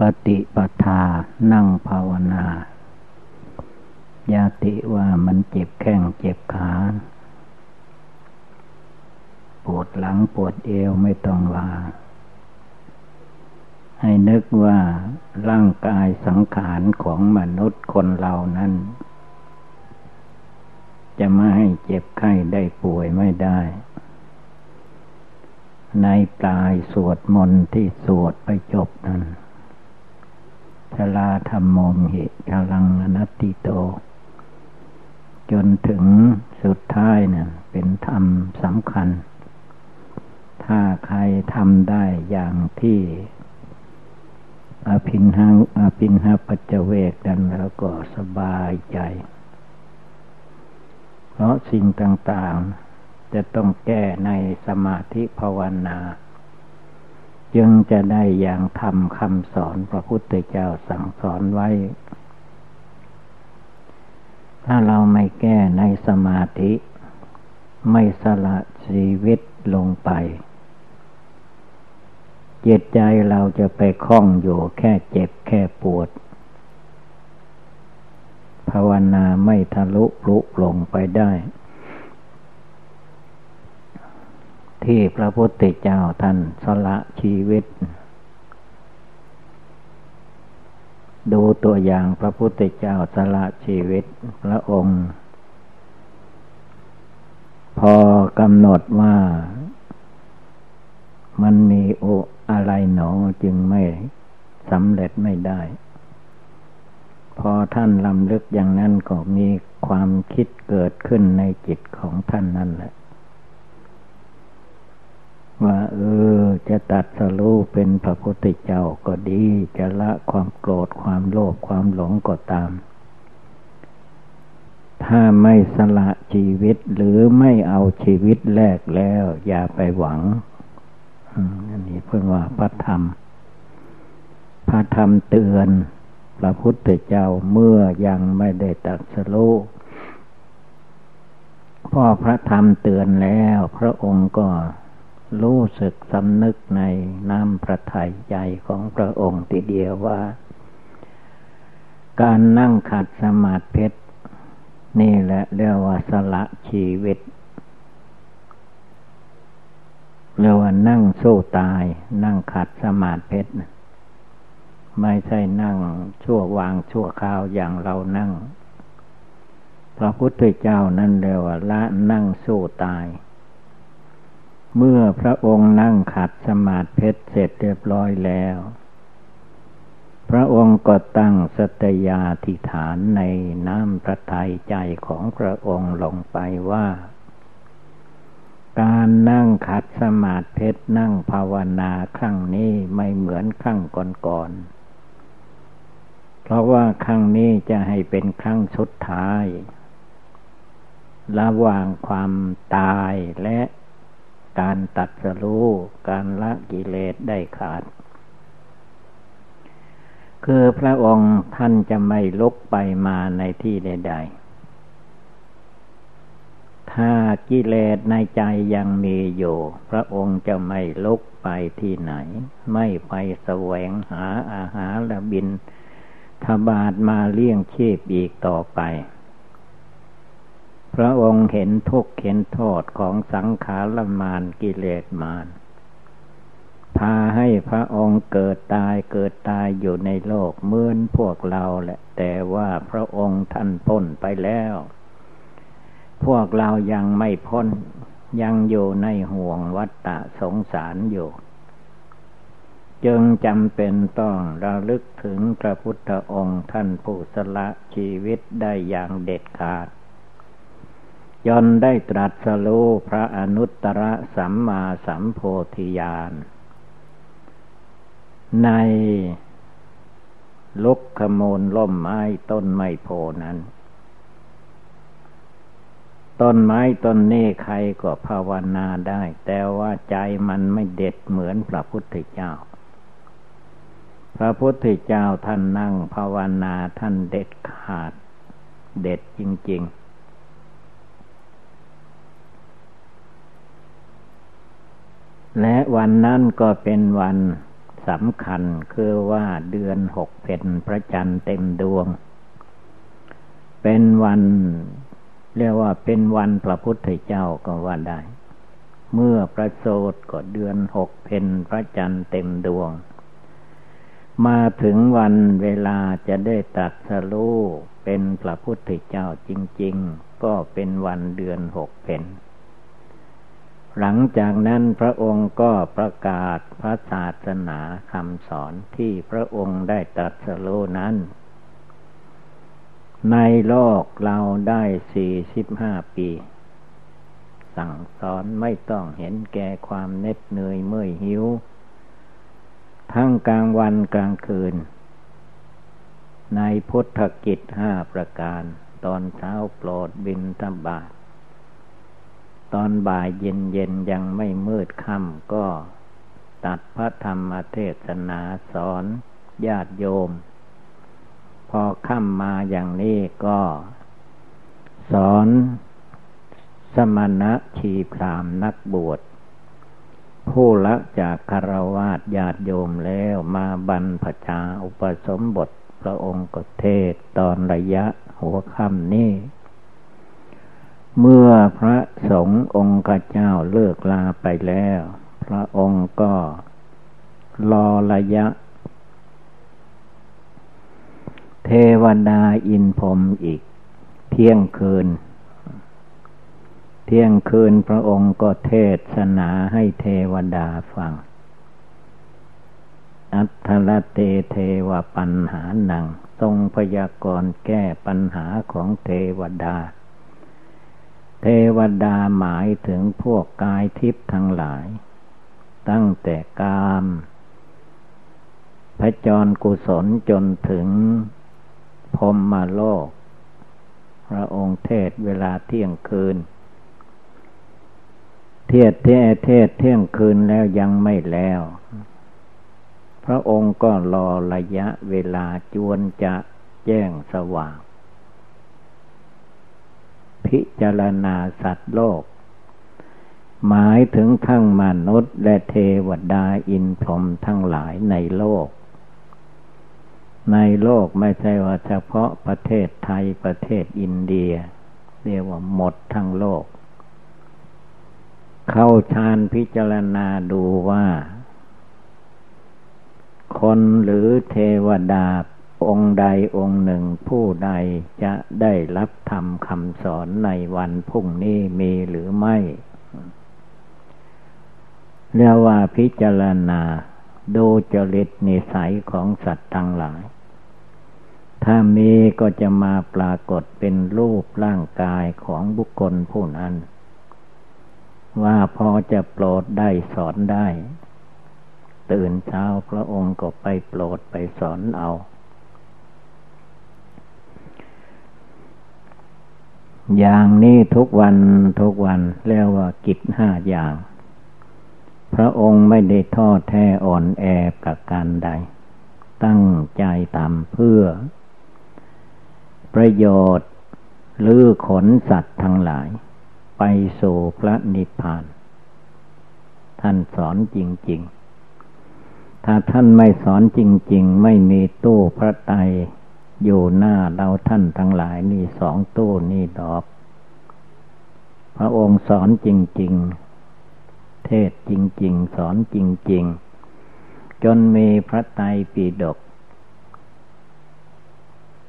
ปฏิปทานั่งภาวนา ญาติว่ามันเจ็บแข้งเจ็บขา ปวดหลังปวดเอวไม่ต้องว่า ให้นึกว่าร่างกายสังขารของมนุษย์คนเรานั้น จะไม่ให้เจ็บไข้ได้ป่วยไม่ได้ ในปลายสวดมนต์ที่สวดไปจบนั้น ชลาธรรมโมหิกลังอนัตติโต จนถึงสุดท้ายเนะ่ยเป็นธรรมสำคัญ ถ้าใครทำได้อย่างที่อภินหังอภินหปัจเวกดันแล้วก็สบายใจ เพราะสิ่งต่างๆ จะต้องแก้ในสมาธิภาวนา จึงจะได้อย่างทำคำสอนพระพุทธเจ้าสั่งสอนไว้ ถ้าเราไม่แก้ในสมาธิ ไม่สละชีวิตลงไปเจตใจเราจะไปคล้องอยู่แค่เจ็บแค่ปวด ภาวนาไม่ทะลุปลุกลงไปได้ ที่พระพุทธเจ้าท่านสละชีวิต ดูตัวอย่างพระพุทธเจ้าสละชีวิตพระองค์ พอกำหนดว่า มันมีโออะไรหนอจึงไม่สำเร็จไม่ได้ พอท่านลำลึกอย่างนั้นก็มีความคิดเกิดขึ้นในจิตของท่านนั่นแหละ ว่าเออ จะตัดสรู้เป็นพระพุทธเจ้าก็ดี จะละความโกรธความโลภความหลงก็ตาม ถ้าไม่สละชีวิตหรือไม่เอาชีวิตแรกแล้ว อย่าไปหวังอันนี้เพื่อว่าพระธรรม พระธรรมเตือนพระพุทธเจ้าเมื่อยังไม่ได้ตัดสรู้พอพระธรรมเตือนแล้ว พระองค์ก็ รู้สึกสำนึกในน้ำพระทัยใจของพระองค์ทีเดียวว่า การนั่งขัดสมาธินี่แหละเรียกว่าสละชีวิตเรียกว่านั่งสู้ตาย นั่งขัดสมาธิไม่ใช่นั่งชั่ววางชั่วคราวอย่างเรานั่ง พระพุทธเจ้านั่นเรียกว่าละนั่งสู้ตาย เมื่อพระองค์นั่งขัดสมาธิเสร็จเรียบร้อยแล้ว พระองค์ก็ตั้งสตยาธิฐานในน้ำพระทัยใจของพระองค์ลงไปว่า การนั่งขัดสมาธินั่งภาวนาครั้งนี้ไม่เหมือนครั้งก่อนๆ เพราะว่าครั้งนี้จะให้เป็นครั้งสุดท้าย ระหว่างความตายและ การตัดสรู้การละกิเลสได้ขาด คือพระองค์ท่านจะไม่ลุกไปมาในที่ใด ๆ ถ้ากิเลสในใจยังมีอยู่ พระองค์จะไม่ลุกไปที่ไหน ไม่ไปแสวงหาอาหารและบินทบาทมาเลี้ยงชีพอีกต่อไป พระองค์เห็นทุกข์เห็นโทษของสังขารมานกิเลสมานพาให้พระองค์เกิดตายเกิดตายอยู่ในโลกเหมือนพวกเราแหละ แต่ว่าพระองค์ท่านพ้นไปแล้ว พวกเรายังไม่พ้น ยังอยู่ในห่วงวัฏฏะสงสารอยู่ จึงจำเป็นต้องระลึกถึงพระพุทธองค์ท่านผู้สละชีวิตได้อย่างเด็ดขาด ยนได้ตรัสรู้พระอนุตตรสัมมาสัมโพธิญาณ ในลุกขมูลล่มไม้ต้นไม้โพนั้น ต้นไม้ต้นนี้ใครก็ภาวนาได้ แต่ว่าใจมันไม่เด็ดเหมือนพระพุทธเจ้า พระพุทธเจ้าท่านนั่งภาวนาท่านเด็ดขาด เด็ดจริง ๆ และวันนั้นก็เป็นวันสำคัญคือว่าเดือนหกเพนพระจันทร์เต็มดวง เป็นวัน เรียกว่าเป็นวันพระพุทธเจ้าก็ว่าได้ เมื่อประโสดก็เดือนหกเพนพระจันทร์เต็มดวง มาถึงวันเวลาจะได้ตัดสรู้เป็นพระพุทธเจ้าจริง ๆ ก็เป็นวันเดือนหกเพน หลังจากนั้นพระองค์ก็ประกาศพระศาสนาคำสอนที่พระองค์ได้ตรัสรู้นั้น ในโลกเราได้สี่สิบห้าปี สั่งสอนไม่ต้องเห็นแก่ความเน็ดเหนื่อยเมื่อยหิว ทั้งกลางวันกลางคืน ในพุทธกิจห้าประการ ตอนเช้าโปรดบินธบาต ตอนบ่ายเย็นเย็นยังไม่มืดค่ำก็ตัดพระธรรมเทศนาสอนญาติโยม พอค่ำมาอย่างนี้ก็ สอนสมณะชีพรามนักบวช ผู้ละจากคารวาสญาติโยมแล้วมาบรรพชาอุปสมบทพระองค์กเทศตอนระยะหัวค่ำนี้ เมื่อพระสงฆ์องค์เจ้าเลิกลาไปแล้ว พระองค์ก็รอระยะ เทวดาอินพรมอีก เที่ยงคืน เที่ยงคืนพระองค์ก็เทศนาให้เทวดาฟัง อัทลเตเทวปัญหาหนัง ทรงพยากรณ์แก้ปัญหาของเทวดา เทวดาหมายถึงพวกกายทิพย์ทั้งหลาย ตั้งแต่กามพระจรกุศลจนถึงพรมมาโลก พระองค์เทศเวลาเที่ยงคืน เทศเทศเทศเที่ยงคืนแล้วยังไม่แล้ว พระองค์ก็รอระยะเวลาจวนจะแจ้งสว่าง พิจารณาสัตว์โลก หมายถึงทั้งมนุษย์และเทวดาอินพรหมทั้งหลายในโลก ในโลกไม่ใช่ว่าเฉพาะประเทศไทยประเทศอินเดีย เรียกว่าหมดทั้งโลก เข้าฌานพิจารณาดูว่า คนหรือเทวดา องค์ใดองค์หนึ่งผู้ใดจะได้รับธรรมคำสอนในวันพรุ่งนี้มีหรือไม่เรียกว่าพิจารณาดูจริตนิสัยของสัตว์ทั้งหลาย ถ้ามีก็จะมาปรากฏเป็นรูปร่างกายของบุคคลผู้นั้น ว่าพอจะโปรดได้สอนได้ ตื่นเช้าพระองค์ก็ไปโปรดไปสอนเอา อย่างนี้ทุกวันทุกวันเรียกว่ากิจห้าอย่าง พระองค์ไม่ได้ทอดแท้อ่อนแอกับการใด ตั้งใจทำเพื่อ ประโยชน์หรือขนสัตว์ทั้งหลาย ไปสู่พระนิพพาน ท่านสอนจริง ๆ ถ้าท่านไม่สอนจริง ๆ ไม่มีตู้พระไตร อยู่หน้าเราท่านทั้งหลายนี่สองตู้นี่ดอก พระองค์สอนจริง ๆ เทศจริง ๆ สอนจริง ๆ จนมีพระไตรปิฎก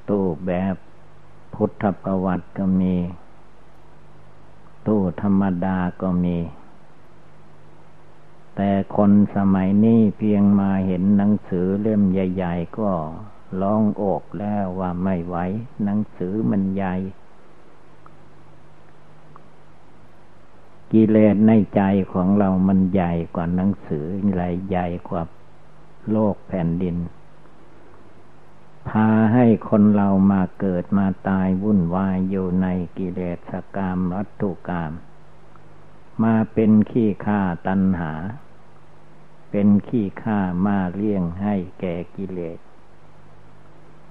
ตู้แบบพุทธประวัติก็มี ตู้ธรรมดาก็มี แต่คนสมัยนี้เพียงมาเห็นหนังสือเล่มใหญ่ ๆ ก็ ร้องอกแล้วว่าไม่ไหวหนังสือมันใหญ่ กิเลสในใจของเรามันใหญ่กว่าหนังสืออะไรใหญ่กว่าโลกแผ่นดิน พาให้คนเรามาเกิดมาตายวุ่นวายอยู่ในกิเลสกรรมวัตถุกรรมมาเป็นขี้ข้าตัณหา เป็นขี้ข้ามาเลี้ยงให้แก่กิเลส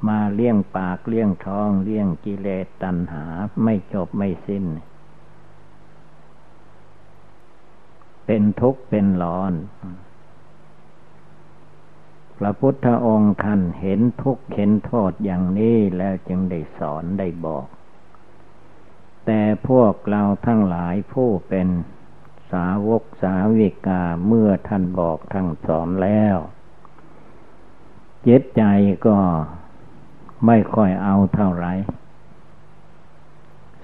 มาเลี้ยงปากเลี้ยงท้องเลี้ยงกิเลสตัณหาไม่จบไม่สิ้น เป็นทุกข์เป็นร้อน พระพุทธองค์ท่านเห็นทุกข์เห็นโทษอย่างนี้แล้วจึงได้สอนได้บอก แต่พวกเราทั้งหลายผู้เป็นสาวกสาวิกาเมื่อท่านบอกทั้งสอนแล้วเจ็ดใจก็ ไม่ค่อยเอาเท่าไร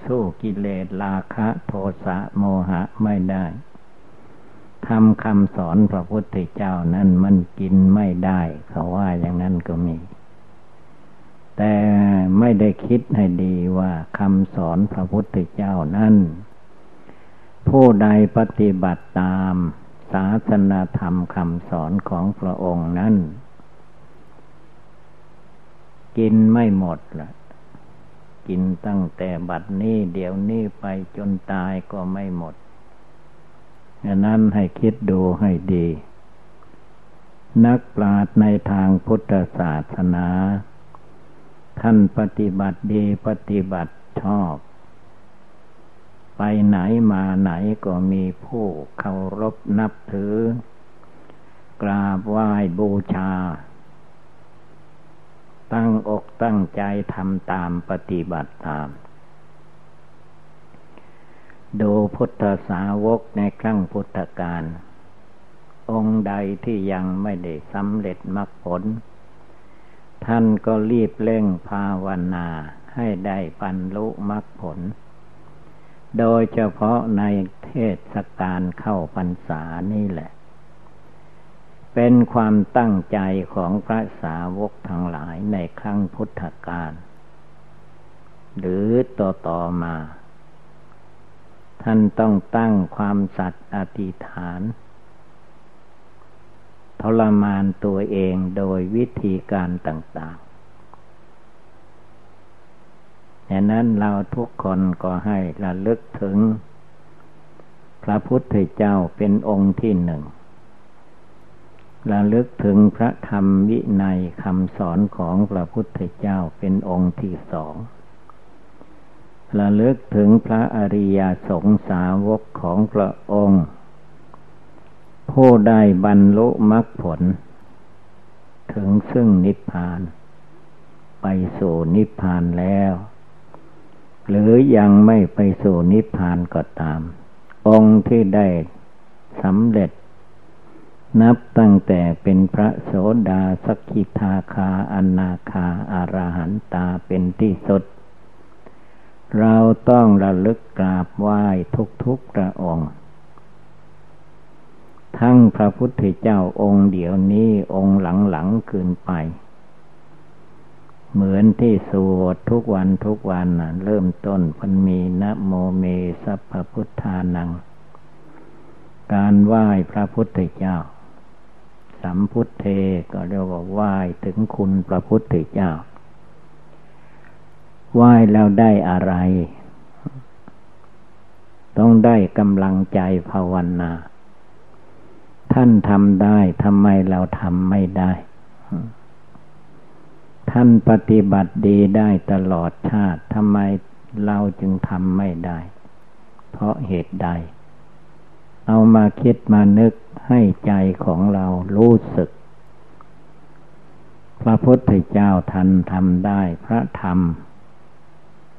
สู้กิเลสราคะโทสะโมหะไม่ได้ทำคำสอนพระพุทธเจ้านั้นมันกินไม่ได้เขาว่าอย่างนั้นก็มี แต่ไม่ได้คิดให้ดีว่าคำสอนพระพุทธเจ้านั้นผู้ใดปฏิบัติตามศาสนาธรรมคำสอนของพระองค์นั้น กินไม่หมดละกินตั้งแต่บัดนี้เดี๋ยวนี้ไปจนตายก็ไม่หมดดังนั้นให้คิดดูให้ดี นักปราชญ์ในทางพุทธศาสนา ท่านปฏิบัติดีปฏิบัติชอบ ไปไหนมาไหนก็มีผู้เคารพนับถือกราบไหว้บูชา ตั้งอกตั้งใจทำตามปฏิบัติตาม ดูพุทธสาวกในครั้งพุทธกาลองค์ใดที่ยังไม่ได้สำเร็จมรรคผล ท่านก็รีบเร่งภาวนาให้ได้บรรลุมรรคผล โดยเฉพาะในเทศกาลเข้าพรรษานี่แหละ เป็นความตั้งใจของพระสาวกทั้งหลายในครั้งพุทธกาลหรือต่อต่อมา ท่านต้องตั้งความสัตย์อธิษฐาน ทรมานตัวเองโดยวิธีการต่างๆดังนั้นเราทุกคนก็ให้ระลึกถึง พระพุทธเจ้าเป็นองค์ที่หนึ่ง ระลึกถึงพระธรรมวินัยคำสอนของพระพุทธเจ้าเป็นองค์ที่สองระลึกถึงพระอริยสงสาวกของพระองค์ ผู้ได้บรรลุมรรคผล ถึงซึ่งนิพพาน ไปสู่นิพพานแล้ว หรือยังไม่ไปสู่นิพพานก็ตาม องค์ที่ได้สำเร็จ นับตั้งแต่เป็นพระโสดาสกิทาคาอนาคาอารหันตาเป็นที่สุด เราต้องระลึกกราบไหว้ทุกๆพระองค์ ทั้งพระพุทธเจ้าองค์เดียวนี้องค์หลังๆขึ้นไป เหมือนที่สวดทุกวันทุกวันนะเริ่มต้นพันมีนะโมเมสัพพุทธานังการไหว้พระพุทธเจ้า สัมพุทเทก็เรียกว่าไหว้ถึงคุณพระพุทธเจ้า ไหว้แล้วได้อะไร ต้องได้กำลังใจภาวนา ท่านทำได้ทำไมเราทำไม่ได้ ท่านปฏิบัติดีได้ตลอดชาติทำไมเราจึงทำไม่ได้ เพราะเหตุใด เอามาคิดมานึกให้ใจของเรารู้สึก พระพุทธเจ้าท่านทำได้พระธรรม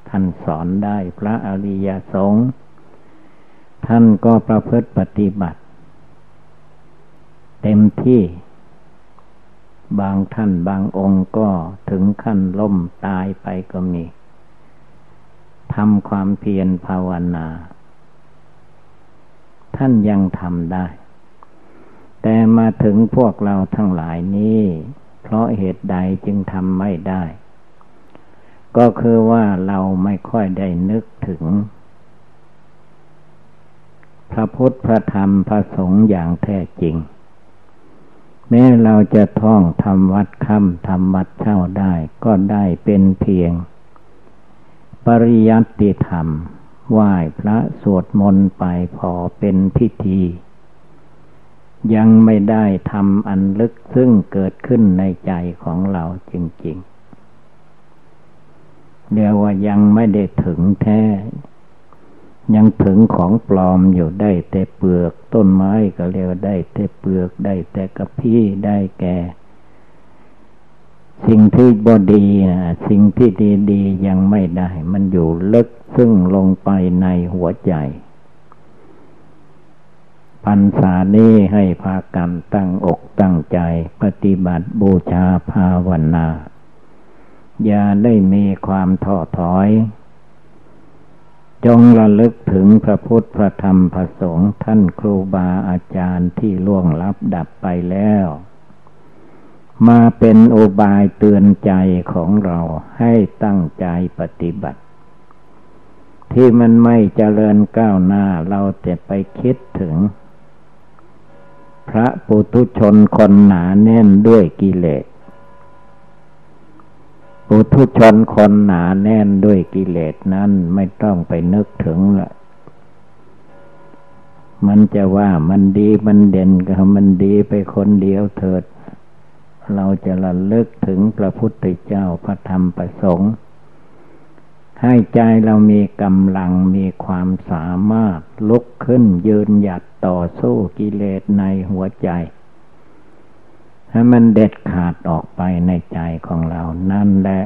ท่านสอนได้พระอริยสงฆ์ท่านก็ประพฤติปฏิบัติ เต็มที่ บางท่านบางองค์ก็ถึงขั้นล่มตายไปก็มีทำความเพียรภาวนา ท่านยังทำได้ แต่มาถึงพวกเราทั้งหลายนี้ เพราะเหตุใดจึงทำไม่ได้ ก็คือว่าเราไม่ค่อยได้นึกถึง พระพุทธพระธรรมพระสงฆ์อย่างแท้จริง แม้เราจะท่องทำวัดค่ำทำวัดเช่าได้ ก็ได้เป็นเพียง ปริยัติธรรม ไหว้พระสวดมนต์ไปพอเป็นพิธี ยังไม่ได้ทำอันลึกซึ่งเกิดขึ้นในใจของเราจริงๆเรียกว่ายังไม่ได้ถึงแท้ ยังถึงของปลอมอยู่ได้แต่เปลือกต้นไม้ก็เรียกว่าได้แต่เปลือกได้แต่กระพี้ได้แก่ สิ่งที่บดีสิ่งที่ดีๆยังไม่ได้ มันอยู่ลึกซึ่งลงไปในหัวใจพรรษานี้ให้พากันตั้งอกตั้งใจปฏิบัติบูชาภาวนา อย่าได้มีความท้อถอย จงระลึกถึงพระพุทธพระธรรมพระสงฆ์ท่านครูบาอาจารย์ที่ล่วงลับดับไปแล้ว มาเป็นอุบายเตือนใจของเราให้ตั้งใจปฏิบัติ ที่มันไม่เจริญก้าวหน้าเราจะไปคิดถึง พระปุถุชนคนหนาแน่นด้วยกิเลสปุถุชนคนหนาแน่นด้วยกิเลสนั้นไม่ต้องไปนึกถึงละมันจะว่ามันดีมันเด่นก็มันดีไปคนเดียวเถิด เราจะระลึกถึงพระพุทธเจ้าพระธรรมประสงค์ ให้ใจเรามีกำลังมีความสามารถลุกขึ้นยืนหยัดต่อสู้กิเลสในหัวใจให้มันเด็ดขาดออกไปในใจของเรานั่นแหละ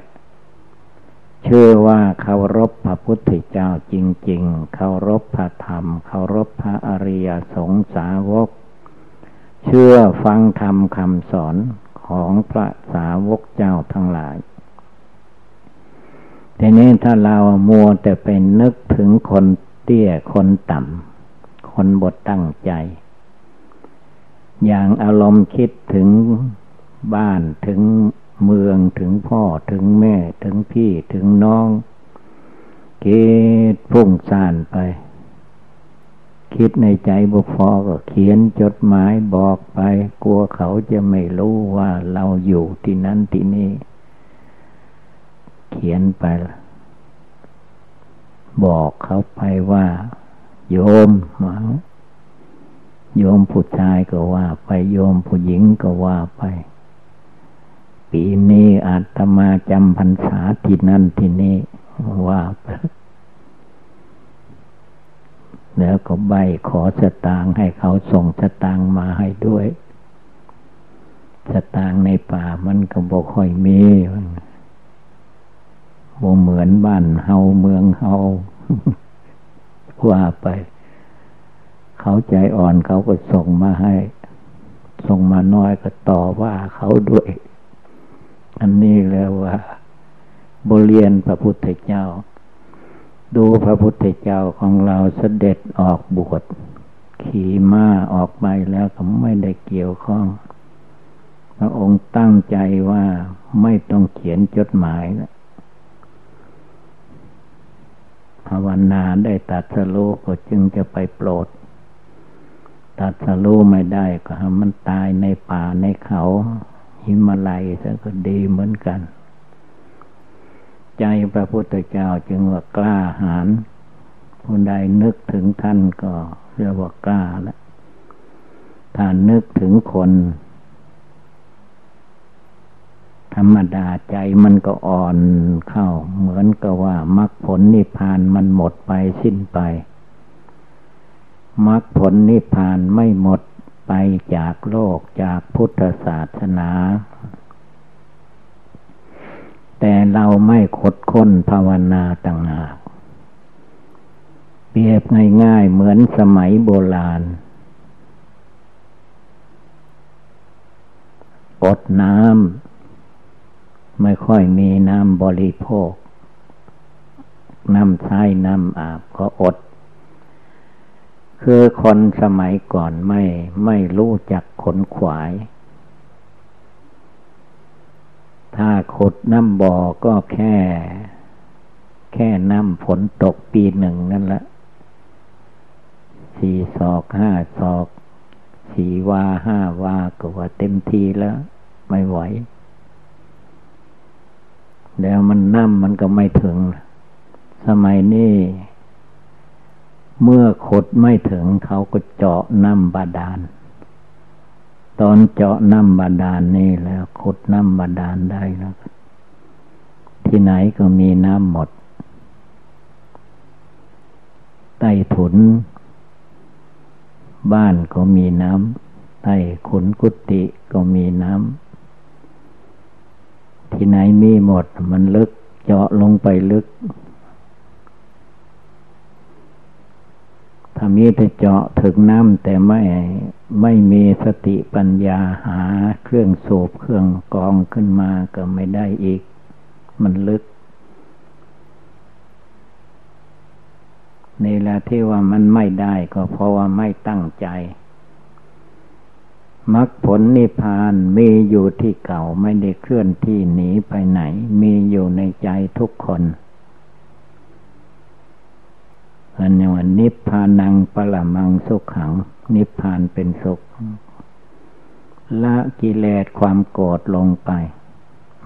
เชื่อว่าเคารพพระพุทธเจ้าจริง ๆ เคารพพระธรรม เคารพพระอริยสงสาวก เชื่อฟังธรรมคำสอน ของพระสาวกเจ้าทั้งหลาย ทีนี้ถ้าเรามัวแต่เป็นนึกถึงคนเตี้ยคนต่ำ คนบทตั้งใจ อย่างอารมณ์คิดถึงบ้านถึงเมืองถึงพ่อถึงแม่ถึงพี่ถึงน้อง คิดพุ่งซ่านไป คิดในใจบุฟอก็เขียนจดหมายบอกไป กลัวเขาจะไม่รู้ว่าเราอยู่ที่นั่นที่นี่ เขียนไป บอกเขาไปว่า โยมมาโยมผู้ชายก็ว่า ไปโยมผู้หญิงก็ว่าไป ปีนี้อาตมาจำพรรษาที่นั่นที่นี่ว่าไป แล้วก็ใบขอสตางค์ให้เขาส่งสตางค์มาให้ด้วย สตางค์ในป่ามันก็บอกค่อยมีโมเหมือนบ้านเฮาเมืองเฮาว่าไป เขาใจอ่อนเขาก็ส่งมาให้ ส่งมาน้อยก็ต่อว่าเขาด้วย อันนี้แล้วว่าบเรียนพระพุทธเจ้า ดูพระพุทธเจ้าของเราเสด็จออกบวชขี่ม้าออกไปแล้วก็ไม่ได้เกี่ยวข้อง พระองค์ตั้งใจว่าไม่ต้องเขียนจดหมายแล้วภาวนาได้ตัดสรู้ก็จึงจะไปโปรด ตัดสรู้ไม่ได้ก็ให้มันตายในป่าในเขา หิมาลัยซะก็ดีเหมือนกัน ใจพระพุทธเจ้าจึงว่ากล้าหาญผู้ใดนึกถึงท่านก็เรียกว่ากล้าแล้วถ้านึกถึงคน ธรรมดาใจมันก็อ่อนเข้า เหมือนกับว่ามรรคผลนิพพานมันหมดไปสิ้นไปมรรคผลนิพพานไม่หมดไปจากโลกจากพุทธศาสนา แต่เราไม่คดค้นภาวนาต่างหากเปรียบง่ายๆเหมือนสมัยโบราณอดน้ำไม่ค่อยมีน้ำบริโภค น้ำใช้น้ำอาบก็อด คือคนสมัยก่อนไม่ไม่รู้จักขนขวาย ถ้าขุดน้ำบ่อก็แค่ แค่น้ำฝนตกปีหนึ่งนั่นละสี่ศอกห้าศอก สี่วาห้าวาก็ว่าเต็มทีแล้ว ไม่ไหว แล้วมันน้ำมันก็ไม่ถึง สมัยนี้เมื่อขดไม่ถึงเขาก็เจาะน้ำบาดาล ตอนเจาะน้ำบาดาลนี่แล้วขุดน้ำบาดาลได้แล้ว ที่ไหนก็มีน้ำหมด ใต้ถุน บ้านก็มีน้ำใต้ขุนกุฏิก็มีน้ำที่ไหนมีหมดมันลึกเจาะลงไปลึก ถ้า มีแต่เจาะถึงน้ำแต่ไม่ไม่มีสติปัญญาหาเครื่องสูบเครื่องกองขึ้นมาก็ไม่ได้อีก มันลึกนี่แหละที่ว่ามันไม่ได้ก็เพราะว่าไม่ตั้งใจมรรคผลนิพพานมีอยู่ที่เก่าไม่ได้เคลื่อนที่หนีไปไหน มีอยู่ในใจทุกคน อันนี้ว่านิพพานังปรมังสุขขัง นิพพานเป็นสุข ละกิเลสความโกรธลงไป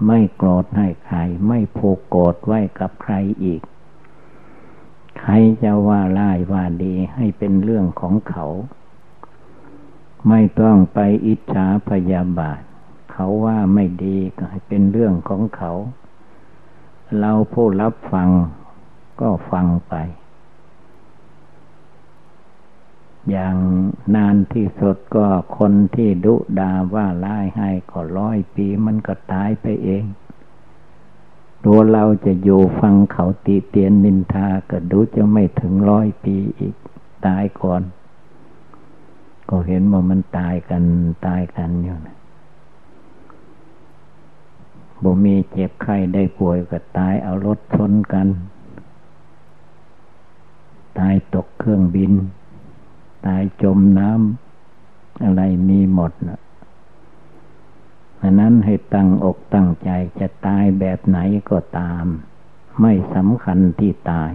ไม่โกรธให้ใคร ไม่ผูกโกรธไว้กับใครอีก ใครจะว่าร้ายว่าดีให้เป็นเรื่องของเขา ไม่ต้องไปอิจฉาพยาบาท เขาว่าไม่ดีก็ให้เป็นเรื่องของเขา เราผู้รับฟังก็ฟังไป อย่างนานที่สุดก็คนที่ดุดาว่าร้ายให้ก็ร้อยปีมันก็ตายไปเองตัวเราจะอยู่ฟังเขาตีเตียนนินทาก็ดูจะไม่ถึงร้อยปีอีก ตายก่อน ก็เห็นว่ามันตายกันตายกันอยู่นะบ่มีเจ็บไข้ได้ป่วยก็ตายเอารถชนกัน ตายตกเครื่องบิน ตายจมน้ำอะไรมีหมดนะอันนั้นให้ตั้งอกตั้งใจจะตายแบบไหนก็ตาม ไม่สำคัญที่ตาย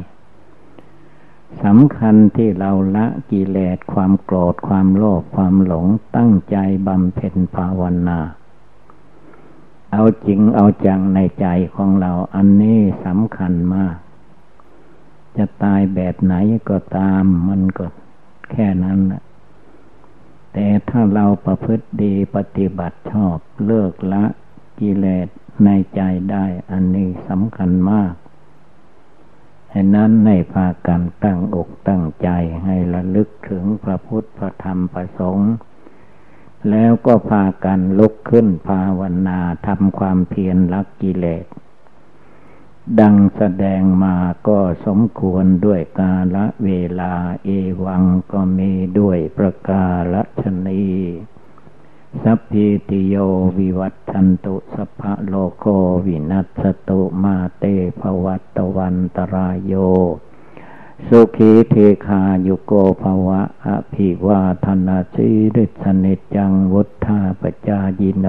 สำคัญที่เราละกิเลสความโกรธความโลภความหลงตั้งใจบำเพ็ญภาวนา เอาจริงเอาจังในใจของเราอันนี้สำคัญมาก จะตายแบบไหนก็ตามมันก็ แค่นั้นแหละแต่ถ้าเราประพฤติดีปฏิบัติชอบเลิกละกิเลสในใจได้อันนี้สำคัญมากฉะนั้นในพากันตั้งอกตั้งใจให้ระลึกถึงพระพุทธพระธรรมพระสงฆ์แล้วก็พากันลุกขึ้นภาวนาทำความเพียรลักกิเลส ดังแสดงมาก็สมควรด้วยกาละเวลาเอวังก็มีด้วยประกาศชนีสัพพิติโยวิวัตชันตุสัพพะโลโกวินัสตุมาเตภวัตวันตรายโย สุขีเทคายุโกภวะอภิวาธนาชีริสนิจังวุธาปจายิโน